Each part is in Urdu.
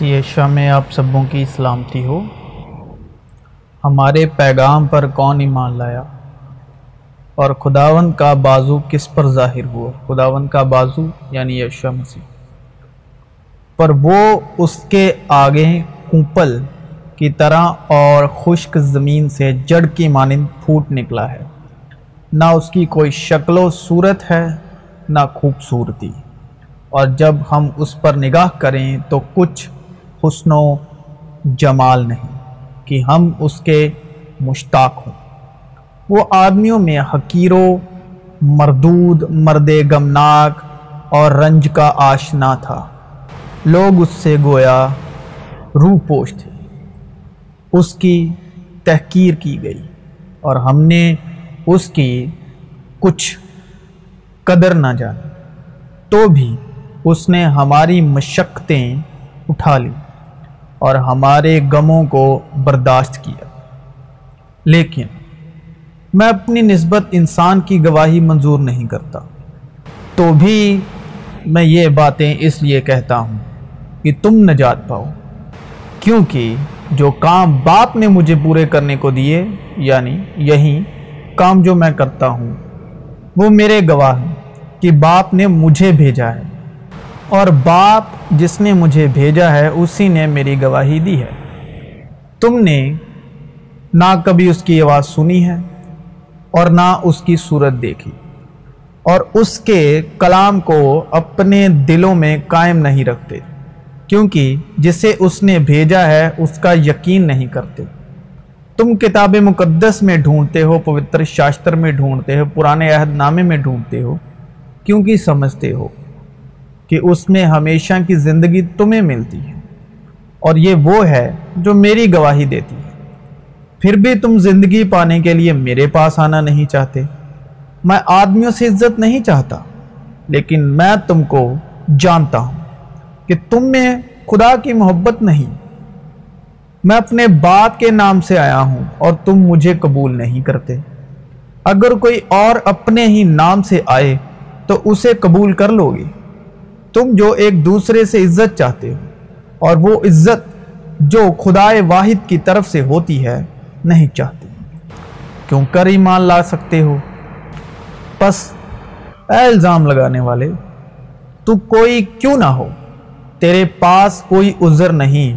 مسیح عیشہ میں آپ سبوں کی سلامتی ہو۔ ہمارے پیغام پر کون ایمان لایا؟ اور خداون کا بازو کس پر ظاہر ہوا؟ خداون کا بازو یعنی یشا مسیح۔ پر وہ اس کے آگے کوپل کی طرح اور خشک زمین سے جڑ کی مانند پھوٹ نکلا ہے۔ نہ اس کی کوئی شکل و صورت ہے، نہ خوبصورتی۔ اور جب ہم اس پر نگاہ کریں تو کچھ حسن و جمال نہیں، کہ ہم اس کے مشتاق ہوں۔ وہ آدمیوں میں حقیر و مردود، مرد غمناک اور رنج کا آشنا تھا۔ لوگ اس سے گویا روح پوش تھے۔ اس کی تحقیر کی گئی اور ہم نے اس کی کچھ قدر نہ جانی تو بھی اس نے ہماری مشقتیں اٹھا لی اور ہمارے غموں کو برداشت کیا۔ لیکن میں اپنی نسبت انسان کی گواہی منظور نہیں کرتا۔ تو بھی میں یہ باتیں اس لیے کہتا ہوں کہ تم نجات پاؤ۔ کیونکہ جو کام باپ نے مجھے پورے کرنے کو دیے یعنی یہی کام جو میں کرتا ہوں، وہ میرے گواہ ہیں کہ باپ نے مجھے بھیجا ہے۔ اور باپ جس نے مجھے بھیجا ہے، اسی نے میری گواہی دی ہے۔ تم نے نہ کبھی اس کی آواز سنی ہے اور نہ اس کی صورت دیکھی۔ اور اس کے کلام کو اپنے دلوں میں قائم نہیں رکھتے، کیونکہ جسے اس نے بھیجا ہے، اس کا یقین نہیں کرتے۔ تم کتاب مقدس میں ڈھونڈتے ہو، پوتر شاستر میں ڈھونڈتے ہو، پرانے عہد نامے میں ڈھونڈتے ہو، کیونکہ سمجھتے ہو۔ کہ اس میں ہمیشہ کی زندگی تمہیں ملتی ہے۔ اور یہ وہ ہے جو میری گواہی دیتی ہے۔ پھر بھی تم زندگی پانے کے لیے میرے پاس آنا نہیں چاہتے۔ میں آدمیوں سے عزت نہیں چاہتا، لیکن میں تم کو جانتا ہوں کہ تم میں خدا کی محبت نہیں۔ میں اپنے باپ کے نام سے آیا ہوں اور تم مجھے قبول نہیں کرتے۔ اگر کوئی اور اپنے ہی نام سے آئے تو اسے قبول کر لو گے۔ تم جو ایک دوسرے سے عزت چاہتے ہو، اور وہ عزت جو خدا واحد کی طرف سے ہوتی ہے، نہیں چاہتے۔ کیوں کر ایمان لا سکتے ہو؟ پس اے الزام لگانے والے، تو کوئی کیوں نہ ہو۔ تیرے پاس کوئی عذر نہیں،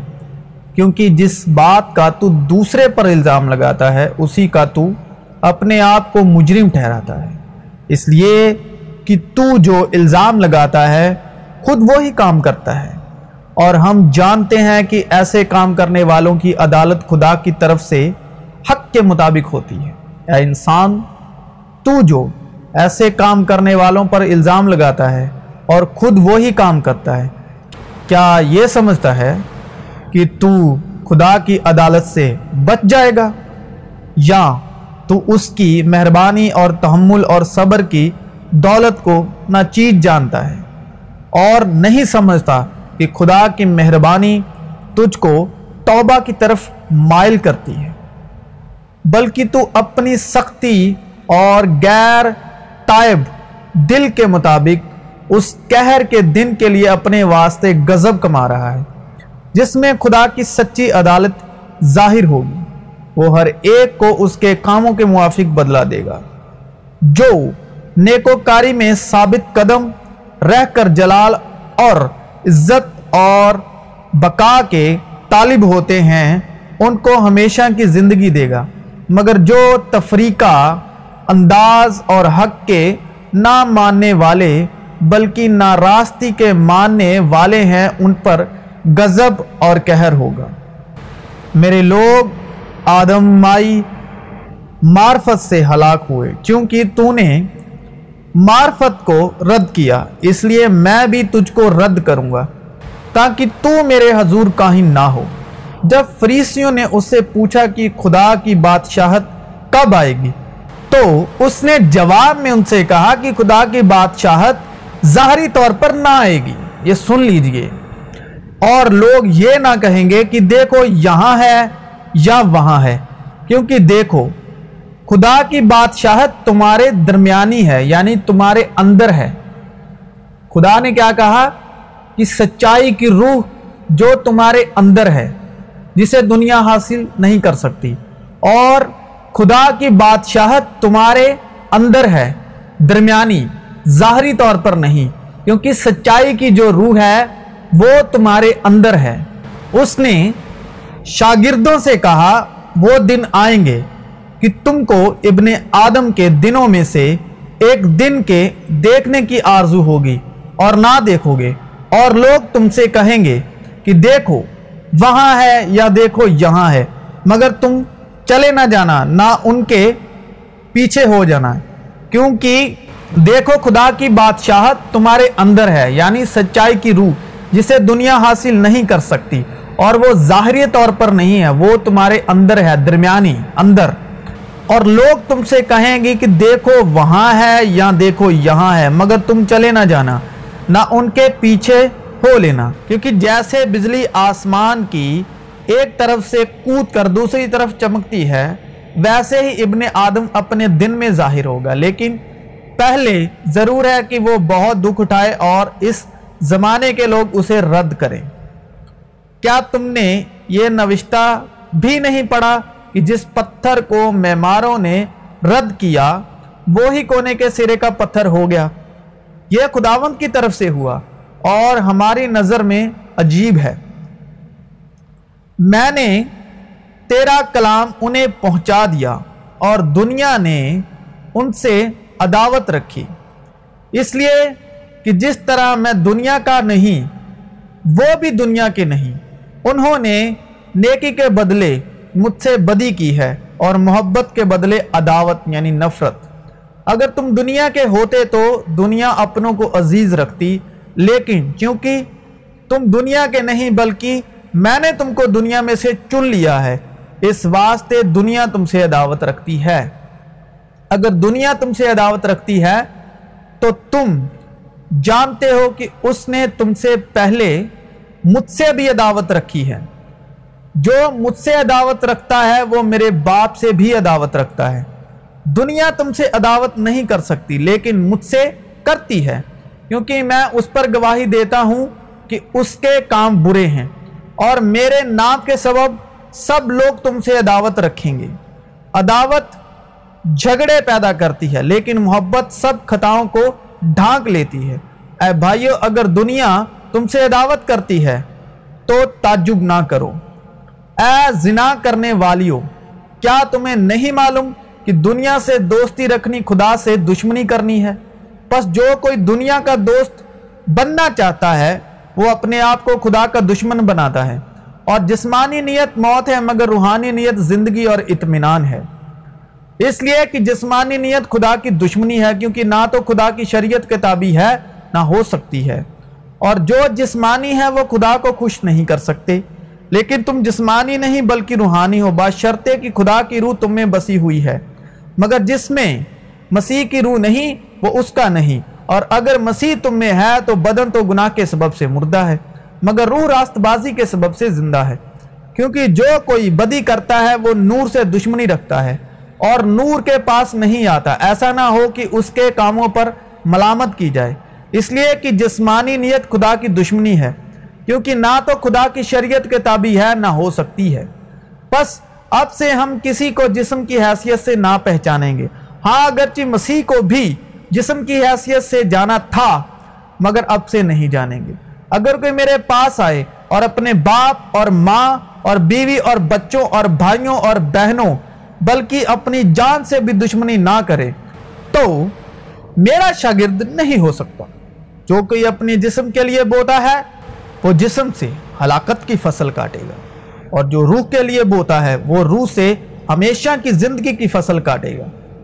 کیونکہ جس بات کا تو دوسرے پر الزام لگاتا ہے، اسی کا تو اپنے آپ کو مجرم ٹھہراتا ہے۔ اس لیے کہ تو جو الزام لگاتا ہے خود وہی کام کرتا ہے۔ اور ہم جانتے ہیں کہ ایسے کام کرنے والوں کی عدالت خدا کی طرف سے حق کے مطابق ہوتی ہے۔ اے انسان، تو جو ایسے کام کرنے والوں پر الزام لگاتا ہے اور خود وہی کام کرتا ہے، کیا یہ سمجھتا ہے کہ تو خدا کی عدالت سے بچ جائے گا؟ یا تو اس کی مہربانی اور تحمل اور صبر کی دولت کو ناچیز جانتا ہے؟ اور نہیں سمجھتا کہ خدا کی مہربانی تجھ کو توبہ کی طرف مائل کرتی ہے، بلکہ تو اپنی سختی اور غیر تائب دل کے مطابق اس کہر کے دن کے لیے اپنے واسطے غضب کما رہا ہے، جس میں خدا کی سچی عدالت ظاہر ہوگی۔ وہ ہر ایک کو اس کے کاموں کے موافق بدلا دے گا۔ جو نیکوکاری میں ثابت قدم رہ کر جلال اور عزت اور بقا کے طالب ہوتے ہیں، ان کو ہمیشہ کی زندگی دے گا۔ مگر جو تفریقہ انداز اور حق کے نہ ماننے والے، بلکہ ناراستی کے ماننے والے ہیں، ان پر غضب اور کہر ہوگا۔ میرے لوگ، آدم مائی معرفت سے ہلاک ہوئے کیونکہ تو نے معرفت کو رد کیا۔ اس لیے میں بھی تجھ کو رد کروں گا، تاکہ تو میرے حضور کاہن نہ ہو۔ جب فریسیوں نے اس سے پوچھا کہ خدا کی بادشاہت کب آئے گی، تو اس نے جواب میں ان سے کہا کہ خدا کی بادشاہت ظاہری طور پر نہ آئے گی۔ یہ سن لیجیے۔ اور لوگ یہ نہ کہیں گے کہ دیکھو یہاں ہے یا وہاں ہے، کیونکہ دیکھو خدا کی بادشاہت تمہارے درمیانی ہے یعنی تمہارے اندر ہے۔ خدا نے کیا کہا؟ کہ سچائی کی روح جو تمہارے اندر ہے، جسے دنیا حاصل نہیں کر سکتی۔ اور خدا کی بادشاہت تمہارے اندر ہے، درمیانی، ظاہری طور پر نہیں۔ کیونکہ سچائی کی جو روح ہے، وہ تمہارے اندر ہے۔ اس نے شاگردوں سے کہا، وہ دن آئیں گے۔ کہ تم کو ابن آدم کے دنوں میں سے ایک دن کے دیکھنے کی آرزو ہوگی اور نہ دیکھو گے۔ اور لوگ تم سے کہیں گے کہ دیکھو، وہاں ہے یا دیکھو، یہاں ہے۔ مگر تم چلے نہ جانا، نہ ان کے پیچھے ہو جانا۔ کیونکہ دیکھو، خدا کی بادشاہت تمہارے اندر ہے یعنی سچائی کی روح، جسے دنیا حاصل نہیں کر سکتی۔ اور وہ ظاہری طور پر نہیں ہے، وہ تمہارے اندر ہے، درمیانی، اندر۔ اور لوگ تم سے کہیں گے کہ دیکھو وہاں ہے یا دیکھو یہاں ہے، مگر تم چلے نہ جانا، نہ ان کے پیچھے ہو لینا۔ کیونکہ جیسے بجلی آسمان کی ایک طرف سے کود کر دوسری طرف چمکتی ہے، ویسے ہی ابن آدم اپنے دن میں ظاہر ہوگا۔ لیکن پہلے ضرور ہے کہ وہ بہت دکھ اٹھائے اور اس زمانے کے لوگ اسے رد کریں۔ کیا تم نے یہ نوشتہ بھی نہیں پڑھا کہ جس پتھر کو معماروں نے رد کیا، وہی کونے کے سرے کا پتھر ہو گیا۔ یہ خداوند کی طرف سے ہوا اور ہماری نظر میں عجیب ہے۔ میں نے تیرا کلام انہیں پہنچا دیا اور دنیا نے ان سے عداوت رکھی۔ اس لیے کہ جس طرح میں دنیا کا نہیں، وہ بھی دنیا کے نہیں۔ انہوں نے نیکی کے بدلے مجھ سے بدی کی ہے اور محبت کے بدلے عداوت یعنی نفرت۔ اگر تم دنیا کے ہوتے تو دنیا اپنوں کو عزیز رکھتی، لیکن کیونکہ تم دنیا کے نہیں بلکہ میں نے تم کو دنیا میں سے چن لیا ہے، اس واسطے دنیا تم سے عداوت رکھتی ہے۔ اگر دنیا تم سے عداوت رکھتی ہے، تو تم جانتے ہو کہ اس نے تم سے پہلے مجھ سے بھی عداوت رکھی ہے۔ جو مجھ سے عداوت رکھتا ہے، وہ میرے باپ سے بھی عداوت رکھتا ہے۔ دنیا تم سے عداوت نہیں کر سکتی، لیکن مجھ سے کرتی ہے۔ کیونکہ میں اس پر گواہی دیتا ہوں کہ اس کے کام برے ہیں اور میرے نام کے سبب سب لوگ تم سے عداوت رکھیں گے۔ عداوت جھگڑے پیدا کرتی ہے، لیکن محبت سب خطاؤں کو ڈھانک لیتی ہے۔ اے بھائیو، اگر دنیا تم سے عداوت کرتی ہے، تو تعجب نہ کرو۔ اے زنا کرنے والیوں کیا تمہیں نہیں معلوم کہ دنیا سے دوستی رکھنی خدا سے دشمنی کرنی ہے؟ پس جو کوئی دنیا کا دوست بننا چاہتا ہے، وہ اپنے آپ کو خدا کا دشمن بناتا ہے۔ اور جسمانی نیت موت ہے، مگر روحانی نیت زندگی اور اطمینان ہے۔ اس لیے کہ جسمانی نیت خدا کی دشمنی ہے، کیونکہ نہ تو خدا کی شریعت کتابی ہے، نہ ہو سکتی ہے۔ اور جو جسمانی ہے، وہ خدا کو خوش نہیں کر سکتے۔ لیکن تم جسمانی نہیں بلکہ روحانی ہو۔ بات کہ خدا کی روح تم میں بسی ہوئی ہے۔ مگر جس میں مسیح کی روح نہیں، وہ اس کا نہیں۔ اور اگر مسیح تم میں ہے تو بدن تو گناہ کے سبب سے مردہ ہے، مگر روح راست بازی کے سبب سے زندہ ہے۔ کیونکہ جو کوئی بدی کرتا ہے، وہ نور سے دشمنی رکھتا ہے۔ اور نور کے پاس نہیں آتا۔ ایسا نہ ہو کہ اس کے کاموں پر ملامت کی جائے۔ اس لیے کہ جسمانی نیت خدا کی دشمنی ہے۔ کیونکہ نہ تو خدا کی شریعت کے تابع ہے، نہ ہو سکتی ہے۔ بس اب سے ہم کسی کو جسم کی حیثیت سے نہ پہچانیں گے۔ ہاں اگرچہ مسیح کو بھی جسم کی حیثیت سے جانا تھا، مگر اب سے نہیں جانیں گے۔ اگر کوئی میرے پاس آئے اور اپنے باپ اور ماں اور بیوی اور بچوں اور بھائیوں اور بہنوں، بلکہ اپنی جان سے بھی دشمنی نہ کرے، تو میرا شاگرد نہیں ہو سکتا۔ جو کوئی اپنی جسم کے لیے بوتا ہے وہ جسم سے ہلاکت کی فصل کاٹے گا اور جو روح کے لیے بوتا ہے، وہ روح سے ہمیشہ کی زندگی کی فصل کاٹے گا۔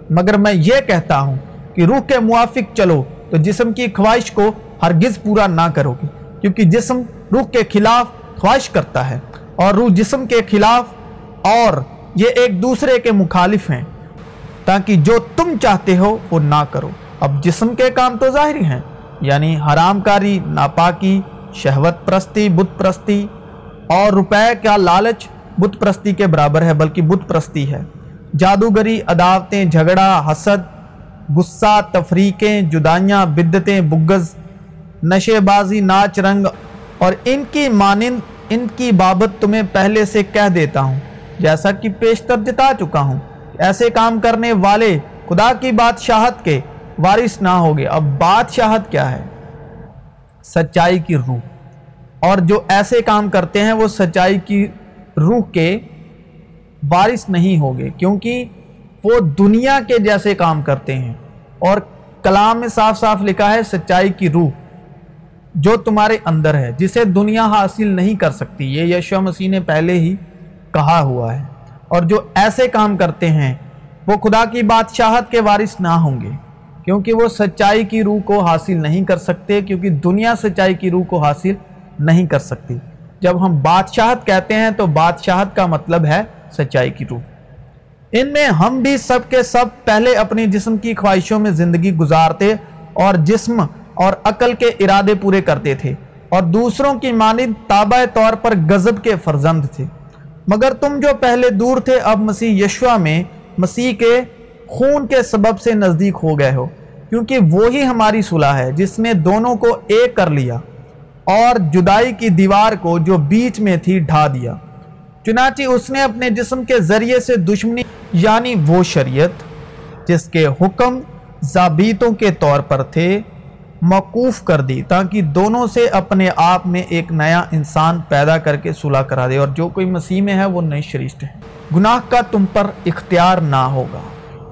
مگر میں یہ کہتا ہوں کہ روح کے موافق چلو تو جسم کی خواہش کو ہرگز پورا نہ کرو گے، کیونکہ جسم روح کے خلاف خواہش کرتا ہے اور روح جسم کے خلاف اور یہ ایک دوسرے کے مخالف ہیں۔ تاکہ جو تم چاہتے ہو وہ نہ کرو۔ اب جسم کے کام تو ظاہری ہیں یعنی حرام کاری، ناپاکی، شہوت پرستی، بت پرستی اور روپے کا لالچ بت پرستی کے برابر ہے، بلکہ بت پرستی ہے۔ جادوگری، عداوتیں، جھگڑا، حسد، غصہ، تفریقیں، جدائیاں بدتیں بگز نشے بازی ناچ رنگ اور ان کی مانند، ان کی بابت تمہیں پہلے سے کہہ دیتا ہوں، جیسا کہ پیشتر جتا چکا ہوں۔ ایسے کام کرنے والے خدا کی بادشاہت کے وارث نہ ہوگے اب بادشاہت کیا ہے؟ سچائی کی روح۔ اور جو ایسے کام کرتے ہیں وہ سچائی کی روح کے وارث نہیں ہوگے کیونکہ وہ دنیا کے جیسے کام کرتے ہیں۔ اور کلام میں صاف صاف لکھا ہے، سچائی کی روح جو تمہارے اندر ہے، جسے دنیا حاصل نہیں کر سکتی۔ یہ یشو مسیح نے پہلے ہی کہا ہوا ہے۔ اور جو ایسے کام کرتے ہیں، وہ خدا کی بادشاہت کے وارث نہ ہوں گے، کیونکہ وہ سچائی کی روح کو حاصل نہیں کر سکتے، کیونکہ دنیا سچائی کی روح کو حاصل نہیں کر سکتی۔ جب ہم بادشاہت کہتے ہیں تو بادشاہت کا مطلب ہے سچائی کی روح۔ ان میں ہم بھی سب کے سب پہلے اپنی جسم کی خواہشوں میں زندگی گزارتے اور جسم اور عقل کے ارادے پورے کرتے تھے اور دوسروں کی مانند تابع طور پر غزب کے فرزند تھے۔ مگر تم جو پہلے دور تھے، اب مسیح یشوا میں مسیح کے خون کے سبب سے نزدیک ہو گئے ہو، کیونکہ وہی ہماری صلح ہے جس نے دونوں کو ایک کر لیا۔ اور جدائی کی دیوار کو جو بیچ میں تھی ڈھا دیا۔ چنانچہ اس نے اپنے جسم کے ذریعے سے دشمنی یعنی وہ شریعت، جس کے حکم ضابطوں کے طور پر تھے، موقوف کر دی تاکہ دونوں سے اپنے آپ میں ایک نیا انسان پیدا کر کے صلح کرا دے اور جو کوئی مسیح میں ہے، وہ نئی شریشت ہے گناہ کا تم پر اختیار نہ ہوگا۔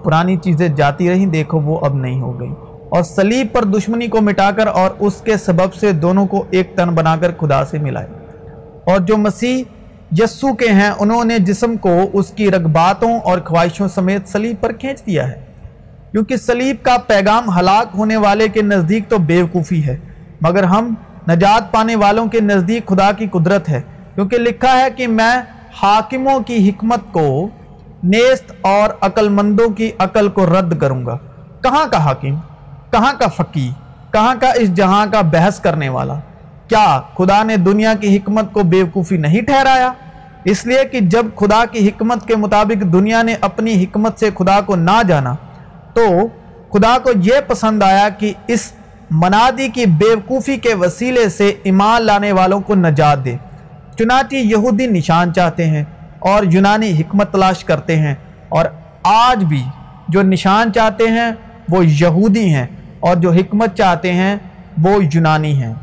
پرانی چیزیں جاتی رہیں، دیکھو وہ اب نہیں ہو گئی اور سلیب پر دشمنی کو مٹا کر اور اس کے سبب سے دونوں کو ایک تن بنا کر خدا سے ملائے۔ اور جو مسیح یسو کے ہیں، انہوں نے جسم کو اس کی رغباتوں اور خواہشوں سمیت سلیب پر کھینچ دیا ہے۔ کیونکہ سلیب کا پیغام ہلاک ہونے والے کے نزدیک تو بیوقوفی ہے، مگر ہم نجات پانے والوں کے نزدیک خدا کی قدرت ہے۔ کیونکہ لکھا ہے کہ میں حاکموں کی حکمت کو، نیست اور عقل مندوں کی عقل کو رد کروں گا۔ کہاں کا حاکم؟ کہاں کا فقی، کہاں کا اس جہاں کا بحث کرنے والا؟ کیا خدا نے دنیا کی حکمت کو بیوقوفی نہیں ٹھہرایا؟ اس لیے کہ جب خدا کی حکمت کے مطابق دنیا نے اپنی حکمت سے خدا کو نہ جانا، تو خدا کو یہ پسند آیا کہ اس منادی کی بیوقوفی کے وسیلے سے ایمان لانے والوں کو نجات دے۔ چنانچہ یہودی نشان چاہتے ہیں اور یونانی حکمت تلاش کرتے ہیں، اور آج بھی جو نشان چاہتے ہیں وہ یہودی ہیں۔ اور جو حکمت چاہتے ہیں وہ یونانی ہیں۔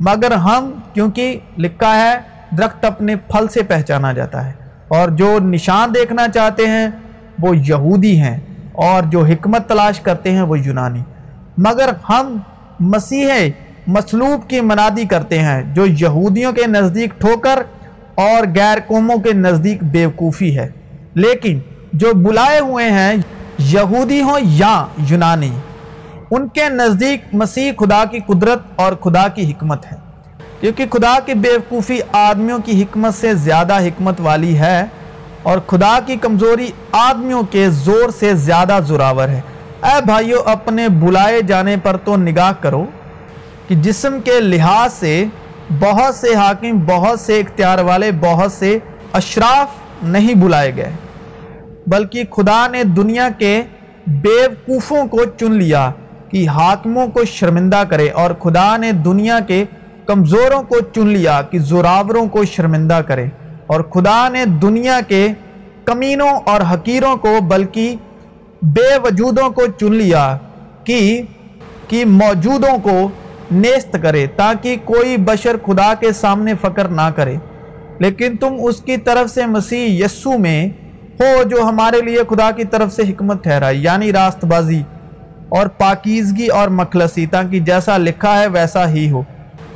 مگر ہم کیونکہ لکھا ہے، درخت اپنے پھل سے پہچانا جاتا ہے، اور جو نشان دیکھنا چاہتے ہیں وہ یہودی ہیں، اور جو حکمت تلاش کرتے ہیں وہ یونانی۔ مگر ہم مسیح مسلوب کی منادی کرتے ہیں، جو یہودیوں کے نزدیک ٹھوکر اور غیر قوموں کے نزدیک بیوقوفی ہے۔ لیکن جو بلائے ہوئے ہیں، یہودی ہوں یا یونانی ان کے نزدیک مسیح خدا کی قدرت اور خدا کی حکمت ہے۔ کیونکہ خدا کی بیوقوفی آدمیوں کی حکمت سے زیادہ حکمت والی ہے اور خدا کی کمزوری آدمیوں کے زور سے زیادہ زراور ہے۔ اے بھائیو، اپنے بلائے جانے پر تو نگاہ کرو کہ جسم کے لحاظ سے بہت سے حاکم، بہت سے اختیار والے، بہت سے اشراف نہیں بلائے گئے۔ بلکہ خدا نے دنیا کے بیوقوفوں کو چن لیا۔ کہ حاکموں کو شرمندہ کرے اور خدا نے دنیا کے کمزوروں کو چن لیا کہ زوراوروں کو شرمندہ کرے اور خدا نے دنیا کے کمینوں اور حقیروں کو بلکہ بے وجودوں کو چن لیا کہ کہ موجودوں کو نیست کرے تاکہ کوئی بشر خدا کے سامنے فکر نہ کرے۔ لیکن تم اس کی طرف سے مسیح یسو میں ہو جو ہمارے لیے خدا کی طرف سے حکمت ٹھہرائی یعنی راست بازی اور پاکیزگی اور مخلصیتا کی جیسا لکھا ہے ویسا ہی ہو۔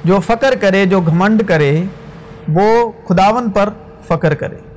جو فقر کرے، جو گھمنڈ کرے، وہ خداون پر فقر کرے۔